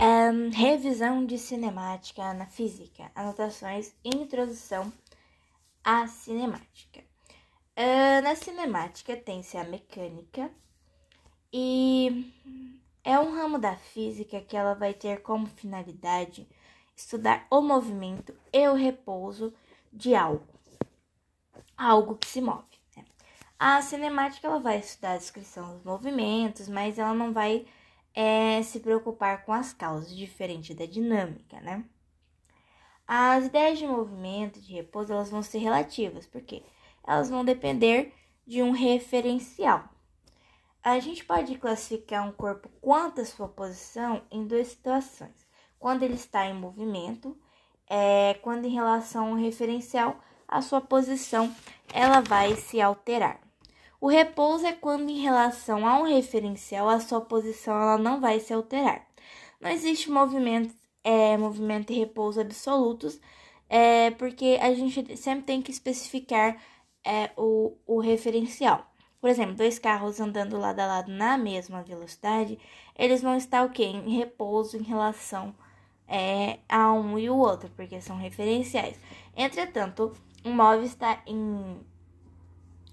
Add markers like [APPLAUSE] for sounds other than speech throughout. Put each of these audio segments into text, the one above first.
Um, revisão de cinemática na física. Anotações e introdução à cinemática. Uh, na cinemática tem-se a mecânica e é um ramo da física que ela vai ter como finalidade estudar o movimento e o repouso de algo, algo que se move. Né? A cinemática ela vai estudar a descrição dos movimentos, mas ela não vai é, se preocupar com as causas, diferente da dinâmica, né? As ideias de movimento, de repouso, elas vão ser relativas, porque elas vão depender de um referencial. A gente pode classificar um corpo quanto à sua posição em duas situações. Quando ele está em movimento, é, quando em relação ao referencial, a sua posição ela vai se alterar. O repouso é quando em relação a um referencial, a sua posição ela não vai se alterar. Não existe movimento, é, movimento e repouso absolutos, é, porque a gente sempre tem que especificar é, o, o referencial. Por exemplo, dois carros andando lado a lado na mesma velocidade, eles vão estar o quê? Em repouso em relação é, a um e o outro, porque são referenciais. Entretanto, um móvel está em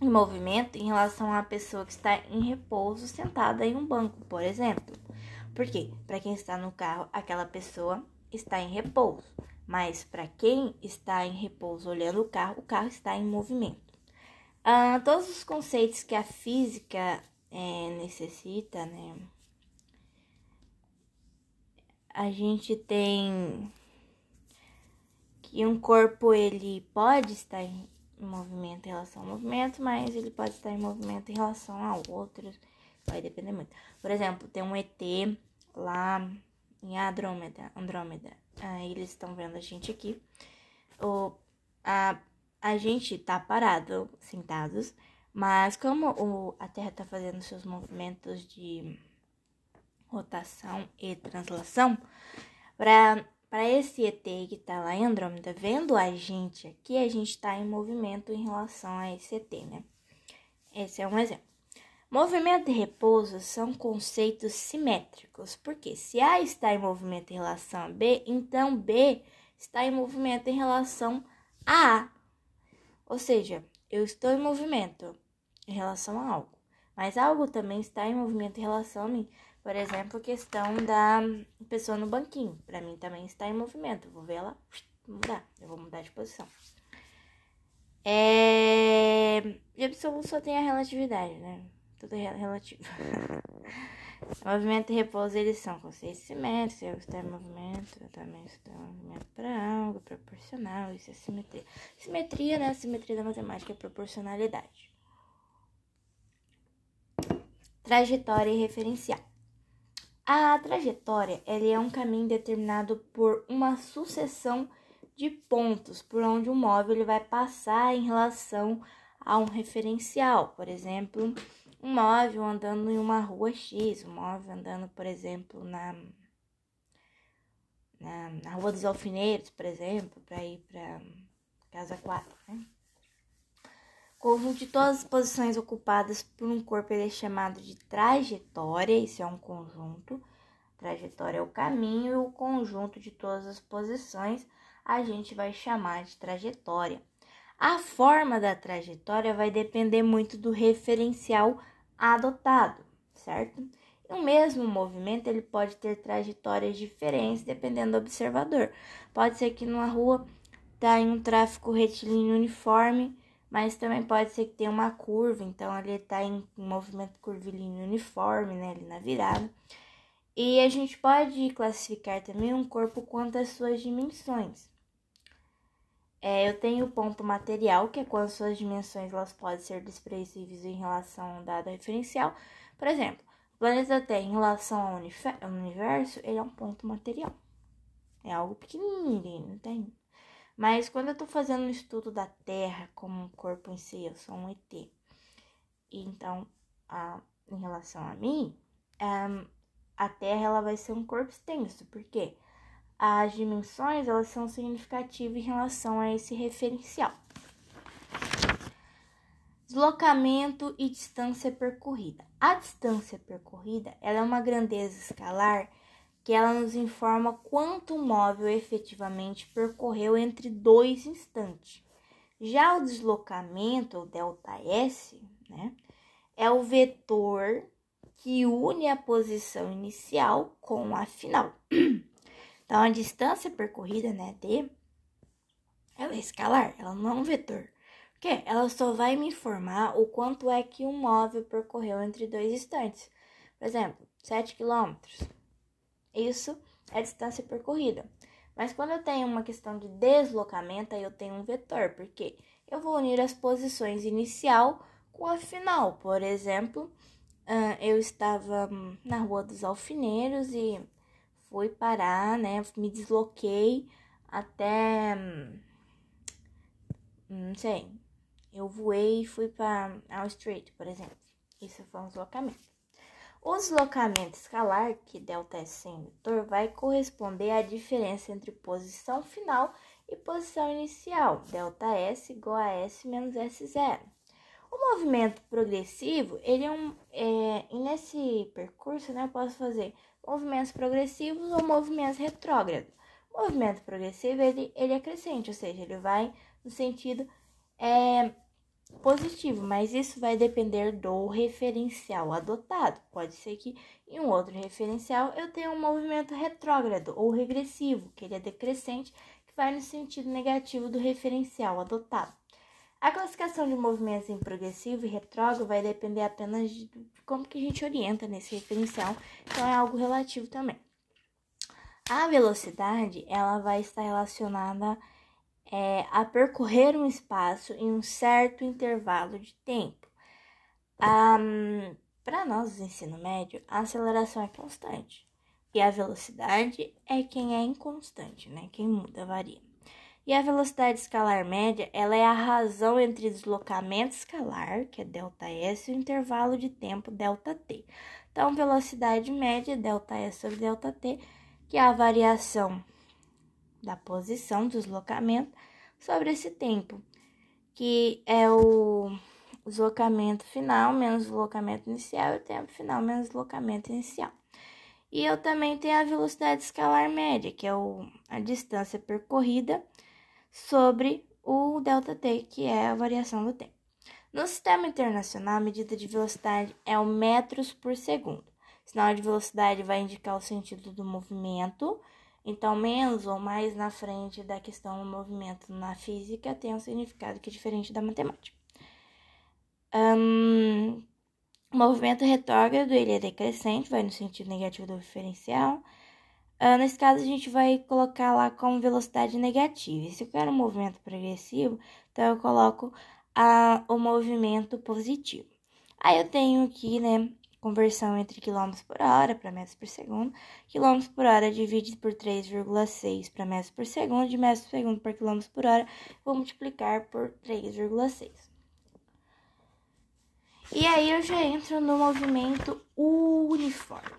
em movimento em relação à pessoa que está em repouso sentada em um banco, por exemplo. Porque para quem está no carro, aquela pessoa está em repouso, mas para quem está em repouso olhando o carro, o carro está em movimento. Ah, todos os conceitos que a física é, necessita, né? A gente tem que um corpo ele pode estar em em movimento em relação ao movimento, mas ele pode estar em movimento em relação a outros. Vai depender muito. Por exemplo, tem um ET lá em Andrômeda. Andrômeda. Aí eles estão vendo a gente aqui. O, a, a gente tá parado, sentados, mas como o, a Terra tá fazendo seus movimentos de rotação e translação, para para esse ET que está lá em Andrômeda vendo a gente aqui, a gente está em movimento em relação a esse ET, né? Esse é um exemplo. Movimento e repouso são conceitos simétricos, porque se A está em movimento em relação a B, então B está em movimento em relação a A. Ou seja, eu estou em movimento em relação a algo, mas algo também está em movimento em relação a mim. Por exemplo, questão da pessoa no banquinho. Para mim também está em movimento. vou ver ela mudar. Eu vou mudar de posição. É... De absoluto só tem a relatividade, né? Tudo é relativo. [LAUGHS] movimento e repouso, eles são conceitos simétricos. Eu estou em movimento, eu também estou em movimento para algo, proporcional. Isso é simetria. Simetria, né? Simetria da matemática é proporcionalidade. Trajetória e referencial. A trajetória ela é um caminho determinado por uma sucessão de pontos por onde um móvel ele vai passar em relação a um referencial. Por exemplo, um móvel andando em uma rua X, um móvel andando, por exemplo, na, na, na Rua dos Alfineiros, por exemplo, para ir para Casa 4. Né? Conjunto de todas as posições ocupadas por um corpo ele é chamado de trajetória, isso é um conjunto. Trajetória é o caminho e o conjunto de todas as posições a gente vai chamar de trajetória. A forma da trajetória vai depender muito do referencial adotado, certo? O mesmo movimento ele pode ter trajetórias diferentes dependendo do observador. Pode ser que numa rua tá em um tráfego retilíneo uniforme mas também pode ser que tenha uma curva, então ele está em movimento curvilíneo uniforme, né, ali na virada. E a gente pode classificar também um corpo quanto às suas dimensões. É, eu tenho o ponto material, que é quando suas dimensões elas podem ser desprezíveis em relação a um dado referencial. Por exemplo, o planeta Terra em relação ao universo, ele é um ponto material. É algo pequenininho, não tem mas quando eu tô fazendo um estudo da Terra como um corpo em si, eu sou um ET. Então, a, em relação a mim, um, a Terra ela vai ser um corpo extenso, porque as dimensões elas são significativas em relação a esse referencial. Deslocamento e distância percorrida. A distância percorrida ela é uma grandeza escalar que ela nos informa quanto o móvel efetivamente percorreu entre dois instantes. Já o deslocamento, o ΔS, né, é o vetor que une a posição inicial com a final. [CLEARS THROAT] Então, a distância percorrida, né, D, ela é escalar, ela não é um vetor. Porque ela só vai me informar o quanto é que um móvel percorreu entre dois instantes. Por exemplo, 7 km. Isso é distância percorrida. Mas quando eu tenho uma questão de deslocamento, aí eu tenho um vetor, porque eu vou unir as posições inicial com a final. Por exemplo, eu estava na Rua dos Alfineiros e fui parar, né? Me desloquei até. Não sei. Eu voei e fui para All Street, por exemplo. Isso foi um deslocamento. O deslocamento escalar, que ΔS sem vetor, vai corresponder à diferença entre posição final e posição inicial, ΔS igual a S menos S0. O movimento progressivo, ele é um. É, e nesse percurso, né, eu posso fazer movimentos progressivos ou movimentos retrógrados. O movimento progressivo, ele, ele é crescente, ou seja, ele vai no sentido é, positivo, mas isso vai depender do referencial adotado. Pode ser que em um outro referencial eu tenha um movimento retrógrado ou regressivo, que ele é decrescente, que vai no sentido negativo do referencial adotado. A classificação de movimentos em progressivo e retrógrado vai depender apenas de como que a gente orienta nesse referencial, então é algo relativo também. A velocidade, ela vai estar relacionada é, a percorrer um espaço em um certo intervalo de tempo. Ah, um, Para nós do ensino médio, a aceleração é constante e a velocidade é quem é inconstante, né? Quem muda varia. E a velocidade escalar média, ela é a razão entre deslocamento escalar, que é delta S, e o intervalo de tempo delta t. Então, velocidade média delta S sobre delta t, que é a variação da posição do deslocamento sobre esse tempo, que é o deslocamento final menos deslocamento inicial e o tempo final menos deslocamento inicial. E eu também tenho a velocidade escalar média, que é o, a distância percorrida sobre o ΔT, que é a variação do tempo. No sistema internacional, a medida de velocidade é o metros por segundo. O sinal de velocidade vai indicar o sentido do movimento, então menos ou mais na frente da questão do movimento na física tem um significado que é diferente da matemática. Um, o movimento retrógrado ele é decrescente, vai no sentido negativo do referencial. Uh, nesse caso, a gente vai colocar lá como velocidade negativa. E se eu quero um movimento progressivo, então eu coloco o movimento positivo. Aí eu tenho aqui, né, conversão entre quilômetros por hora para metros por segundo. Quilômetros por hora dividido por 3,6 para metros por segundo, de metros por segundo por quilômetros por hora, vou multiplicar por 3,6. E aí eu já entro no movimento uniforme.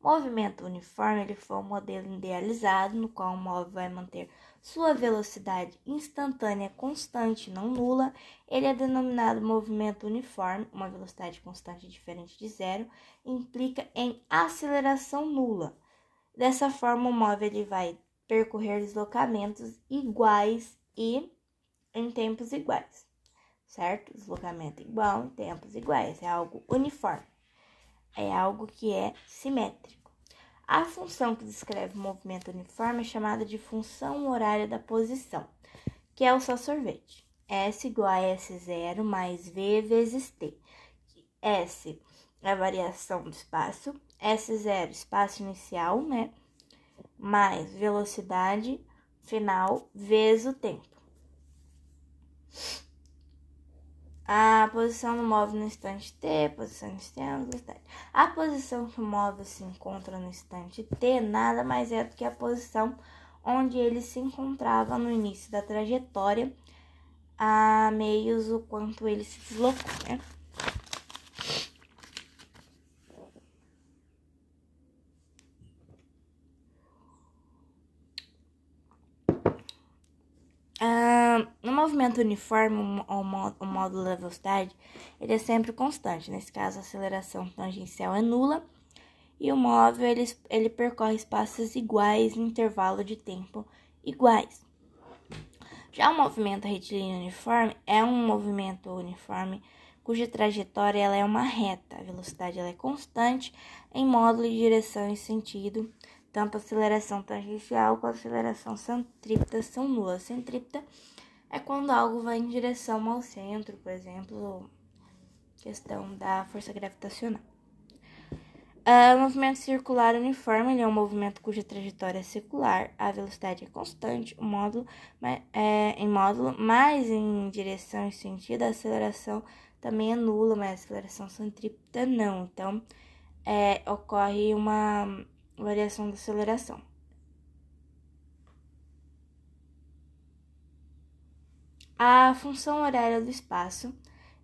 Movimento uniforme ele foi um modelo idealizado no qual o móvel vai manter sua velocidade instantânea constante, não nula. Ele é denominado movimento uniforme, uma velocidade constante diferente de zero, implica em aceleração nula. Dessa forma, o móvel ele vai percorrer deslocamentos iguais e em tempos iguais, certo? Deslocamento igual em tempos iguais, é algo uniforme é algo que é simétrico. A função que descreve o movimento uniforme é chamada de função horária da posição, que é o só sorvete. S igual a S0 mais V vezes T. S é a variação do espaço, S0 espaço inicial, né? Mais velocidade final vezes o tempo. A posição do móvel no instante T, posição inicial no instante. A posição que o móvel se encontra no instante T nada mais é do que a posição onde ele se encontrava no início da trajetória, a meios o quanto ele se deslocou, né? no movimento uniforme, o, módulo da velocidade ele é sempre constante. Nesse caso, a aceleração tangencial é nula e o móvel ele, ele percorre espaços iguais em intervalo de tempo iguais. Já o movimento retilíneo uniforme é um movimento uniforme cuja trajetória ela é uma reta, a velocidade ela é constante em módulo de direção e sentido, tanto a aceleração tangencial quanto a aceleração centrípeta são nulas. Centrípeta é quando algo vai em direção ao centro, por exemplo, questão da força gravitacional. Uh, o movimento circular uniforme é um movimento cuja trajetória é circular, a velocidade é constante, o módulo é, em módulo, mas em direção e sentido a aceleração também é nula, mas a aceleração centrípeta não. Então, é, ocorre uma variação da aceleração. A função horária do espaço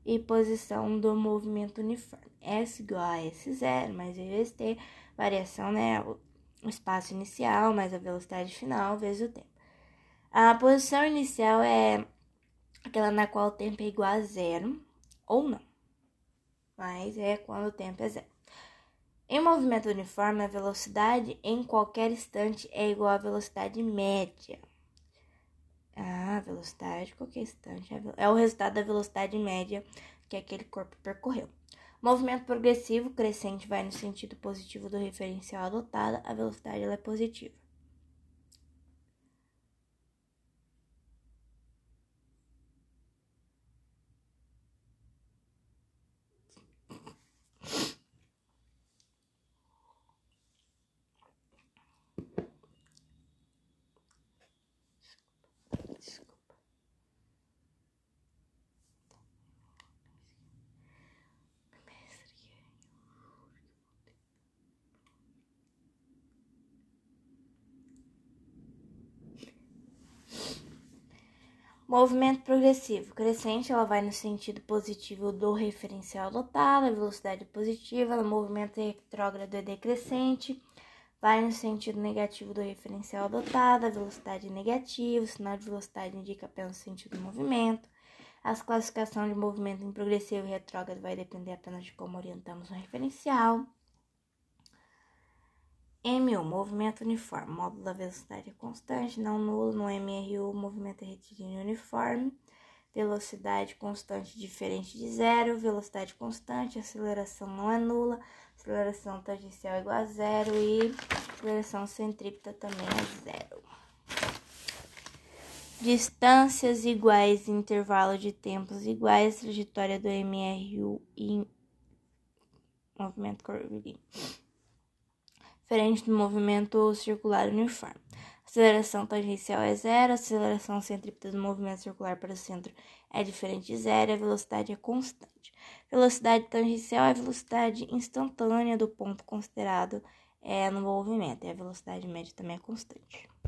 e posição do movimento uniforme. S igual a S0 mais VST, variação, né? O espaço inicial mais a velocidade final vezes o tempo. A posição inicial é aquela na qual o tempo é igual a zero ou não, mas é quando o tempo é zero. Em movimento uniforme, a velocidade em qualquer instante é igual à velocidade média. Ah, velocidade qualquer instante é o resultado da velocidade média que aquele corpo percorreu. Movimento progressivo crescente vai no sentido positivo do referencial adotado, a velocidade é positiva. Movimento progressivo. Crescente, ela vai no sentido positivo do referencial adotado, a velocidade positiva. No movimento retrógrado é decrescente, vai no sentido negativo do referencial adotado, a velocidade negativa. O sinal de velocidade indica apenas o sentido do movimento. As classificações de movimento em progressivo e retrógrado vai depender apenas de como orientamos o referencial. M1, movimento uniforme. Módulo da velocidade é constante, não nulo. No MRU, movimento é retilíneo uniforme. Velocidade constante diferente de zero. Velocidade constante, aceleração não é nula. Aceleração tangencial é igual a zero. E aceleração centrípeta também é zero. Distâncias iguais, intervalo de tempos iguais, trajetória do MRU e movimento curvilíneo diferente do movimento circular uniforme. aceleração tangencial é zero, a aceleração centrípeta do movimento circular para o centro é diferente de zero, a velocidade é constante. Velocidade tangencial é a velocidade instantânea do ponto considerado é, no movimento, e a velocidade média também é constante.